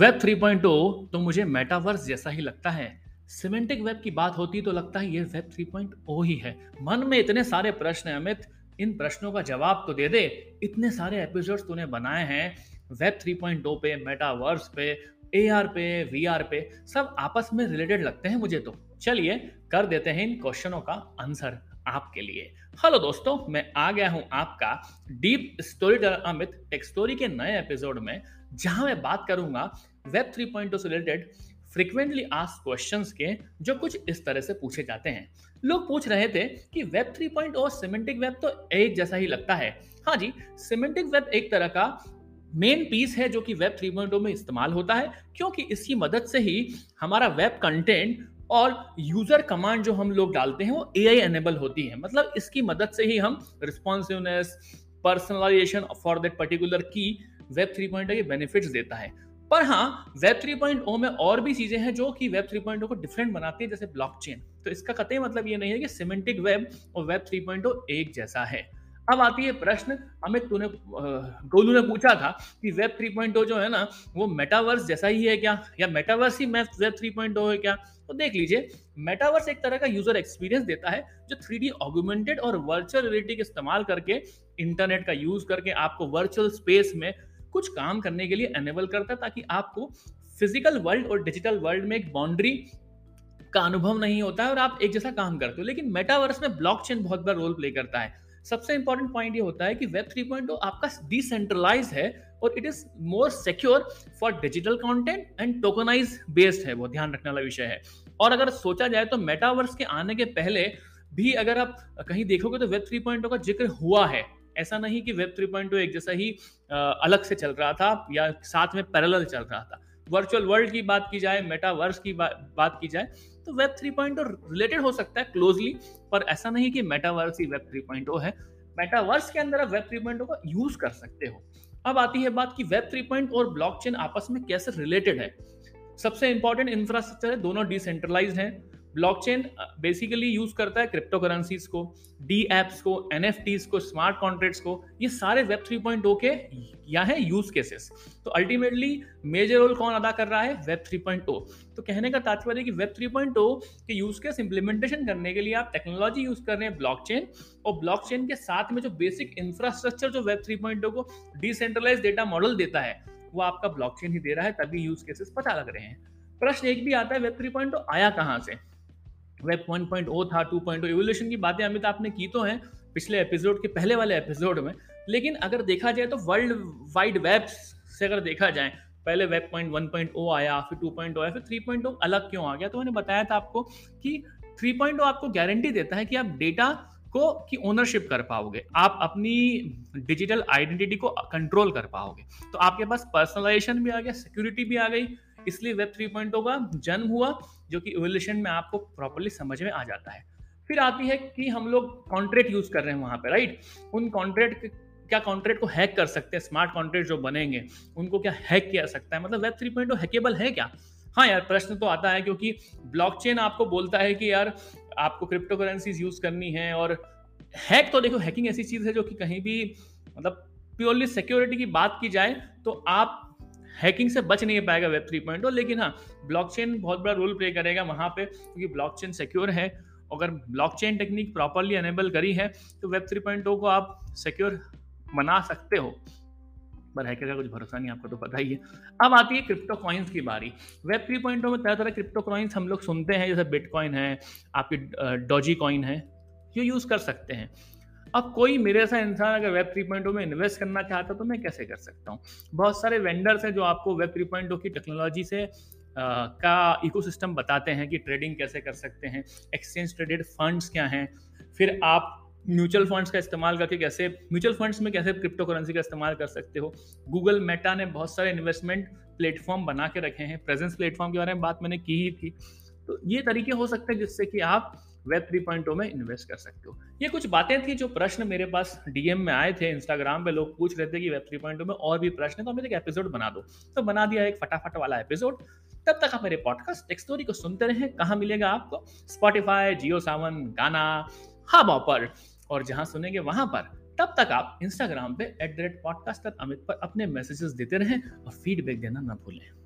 Web 3.0 तो मुझे metaverse जैसा ही लगता है। सिमेंटिक वेब की बात होती तो लगता है ये वेब 3.0 ही है। मन में इतने सारे प्रश्न है, अमित। इन प्रश्नों का जवाब तो दे दे। इतने सारे एपिसोड्स तूने बनाए हैं, वेब 3.0 पे, मेटावर्स पे एआर पे वीआर पे, सब आपस में रिलेटेड लगते हैं मुझे तो। चलिए, कर देते हैं इन क्वेश्चनों का आंसर आपके लिए। हेलो दोस्तों, मैं आ गया हूँ आपका deep story teller Amit tech story के नए एपिसोड में, जहाँ मैं बात करूँगा वेब 3.0 से रिलेटेड फ्रिक्वेंटली आस्क क्वेश्चंस के, जो कुछ इस तरह से पूछे जाते हैं। लोग पूछ रहे थे कि वेब 3.0 और सिमेंटिक वेब तो एक जैसा ही लगता है। हाँ जी सिमेंटिक वेब एक तरह का मेन पीस है जो कि वेब 3.0 में इस्तेमाल होता है, क्योंकि इसकी मदद से ही हमारा वेब कंटेंट और यूज़र कमांड जो हम लोग डालते हैं वो ए आई एनेबल होती है। मतलब इसकी मदद से ही हम responsiveness personalisation for that particular की वेब 3.0 के बेनिफिट्स देता है। पर हाँ वेब 3.0 में और भी चीज़ें हैं जो कि वेब 3.0 को डिफरेंट बनाती है, जैसे ब्लॉकचेन तो इसका कतई मतलब ये नहीं है कि सिमेंटिक वेब और वेब 3.0 एक जैसा है। अब आती है प्रश्न, अमित तूने गोलू ने पूछा था कि वेब 3.0 जो है ना, वो मेटावर्स जैसा ही है क्या? या मेटावर्स ही वेब 3.0 है क्या? तो देख लीजिए मेटावर्स एक तरह का यूज़र एक्सपीरियंस देता है जो थ्री डी ऑग्यूमेंटेड और वर्चुअल रियलिटी के इस्तेमाल करके इंटरनेट का यूज़ करके आपको वर्चुअल स्पेस में कुछ काम करने के लिए एनेबल करता है ताकि आपको फ़िज़िकल वर्ल्ड और डिजिटल वर्ल्ड में एक बाउंड्री का अनुभव नहीं होता है और आप एक जैसा काम करते हो। लेकिन मेटावर्स में ब्लॉकचेन बहुत बड़ा रोल प्ले करता है। सबसे इंपॉर्टेंट पॉइंट ये होता है कि वेब 3.0 आपका डिसेंट्रलाइज है और it is more secure for digital content and tokenise based है वो ध्यान रखने वाला विषय है। और अगर सोचा जाए तो मेटावर्स के आने के पहले भी अगर आप कहीं देखोगे तो वेब 3.0 का ज़िक्र हुआ है। ऐसा नहीं कि वेब 3.0 एक जैसा ही अलग से चल रहा था या साथ में पैरेलल चल रहा था। वर्चुअल वर्ल्ड की बात की जाए मेटावर्स की बा, बात की जाए तो वेब 3.0 रिलेटेड हो सकता है क्लोजली पर ऐसा नहीं कि मेटावर्स ही वेब 3.0 है। मेटावर्स के अंदर आप वेब 3.0 का यूज़ कर सकते हो। अब आती है बात कि वेब 3.0 और ब्लॉकचेन आपस में कैसे रिलेटेड है। सबसे इंपॉर्टेंट इंफ्रास्ट्रक्चर है दोनों डिसेंट्रलाइज हैं। ब्लॉकचेन बेसिकली यूज़ करता है क्रिप्टो करेंसीज को डी एप्स को एन को स्मार्ट कॉन्ट्रैक्ट्स को, ये सारे वेब 3.0 के या है यूज़ केसेस तो अल्टीमेटली मेजर रोल कौन अदा कर रहा है? वेब 3.0 तो कहने का तात्पर्य कि वेब 3.0 के यूज़ केस इंप्लीमेंटेशन करने के लिए आप टेक्नोलॉजी यूज़ कर रहे हैं ब्लॉकचेन और ब्लॉकचेन के साथ में जो बेसिक इंफ्रास्ट्रक्चर जो वेब 3.0 को डिसेंट्रलाइज डेटा मॉडल देता है, वो आपका ब्लॉकचेन ही दे रहा है, तभी यूज़ केसेस पता लग रहे हैं। प्रश्न एक भी आता है वेब 3.0 आया कहाँ से? वेब 1.0 था 2.0 इवोल्यूशन की बातें अमित आपने की तो हैं पिछले एपिसोड के पहले वाले एपिसोड में। लेकिन अगर देखा जाए तो वर्ल्ड वाइड वेब से अगर देखा जाए, पहले web point one point O आया, फिर टू पॉइंट ओ आया, फिर थ्री पॉइंट ओ अलग क्यों आ गया? तो मैंने बताया था आपको कि थ्री पॉइंट ओ आपको गारंटी देता है कि आप डेटा को, की ओनरशिप कर पाओगे। आप अपनी डिजिटल आइडेंटिटी को कंट्रोल कर पाओगे। तो आपके पास पर्सनलाइजेशन भी आ गया सिक्योरिटी भी आ गई इसलिए वेब 3.0 का जन्म हुआ, जो कि इवोल्यूशन में आपको प्रॉपरली समझ में आ जाता है। फिर आती है कि हम लोग कॉन्ट्रेक्ट यूज़ कर रहे हैं वहाँ पे राइट उन कॉन्ट्रेक्ट क्या कॉन्ट्रेक्ट को हैक कर सकते हैं? स्मार्ट कॉन्ट्रेक्ट जो बनेंगे, उनको क्या हैक किया सकता है? मतलब वेब थ्री पॉइंट हैकेबल है क्या? हाँ यार, प्रश्न तो आता है क्योंकि ब्लॉकचेन आपको बोलता है कि यार, आपको क्रिप्टो करेंसीज यूज़ करनी है और हैक तो देखो हैकिंग ऐसी चीज़ है जो कि कहीं भी मतलब प्योरली सिक्योरिटी की बात की जाए तो आप हैकिंग से बच नहीं पाएगा वेब थ्री पॉइंट लेकिन हाँ ब्लॉकचेन बहुत बड़ा रोल प्ले करेगा वहाँ पे, क्योंकि ब्लॉकचेन सिक्योर है। अगर ब्लॉकचेन टेक्निक प्रॉपरली अनेबल करी है तो वेब थ्री पॉइंट को आप सिक्योर बना सकते हो। पर हैकर का कुछ भरोसा नहीं, आपको तो पता ही है। अब आती है क्रिप्टो कॉइन्स की बारी। वेब थ्री पॉइंट में तरह तरह क्रिप्टो कॉइन्स हम लोग सुनते हैं, जैसे बिटकॉइन है, आपकी डॉजी कॉइन है, ये यूज़ कर सकते हैं। अब कोई मेरे जैसा इंसान अगर वेब 3.0 में इन्वेस्ट करना चाहता तो मैं कैसे कर सकता हूँ? बहुत सारे वेंडर्स हैं जो आपको वेब 3.0 की टेक्नोलॉजी से आ, का इकोसिस्टम बताते हैं कि ट्रेडिंग कैसे कर सकते हैं एक्सचेंज ट्रेडेड फंड्स क्या हैं। फिर आप म्यूचुअल फंड्स का इस्तेमाल करके कैसे म्यूचुअल फंड्स में कैसे क्रिप्टो करेंसी का इस्तेमाल कर सकते हो? गूगल मेटा ने बहुत सारे इन्वेस्टमेंट प्लेटफॉर्म बना के रखे हैं। प्रेजेंस प्लेटफॉर्म के बारे में बात मैंने की ही थी। तो ये तरीके हो सकते हैं जिससे कि आप वेब 3.0 में इन्वेस्ट कर सकते हो। ये कुछ बातें थी जो प्रश्न मेरे पास डीएम में आए थे इंस्टाग्राम पे लोग पूछ रहे थे कि वेब 3.0 में और भी प्रश्न है तो हमें एक एपिसोड बना दो। तो बना दिया एक फटाफट वाला एपिसोड तब तक आप मेरे पॉडकास्ट टेक्स्टोरी को सुनते रहें। कहाँ मिलेगा आपको? स्पॉटिफाई जियो सावन गाना, हब ऑपर और जहाँ सुनेंगे वहाँ पर। तब तक आप इंस्टाग्राम पे at the rate podcast podcaster Amit पर अपने मैसेजेस देते रहें और फीडबैक देना ना भूलें।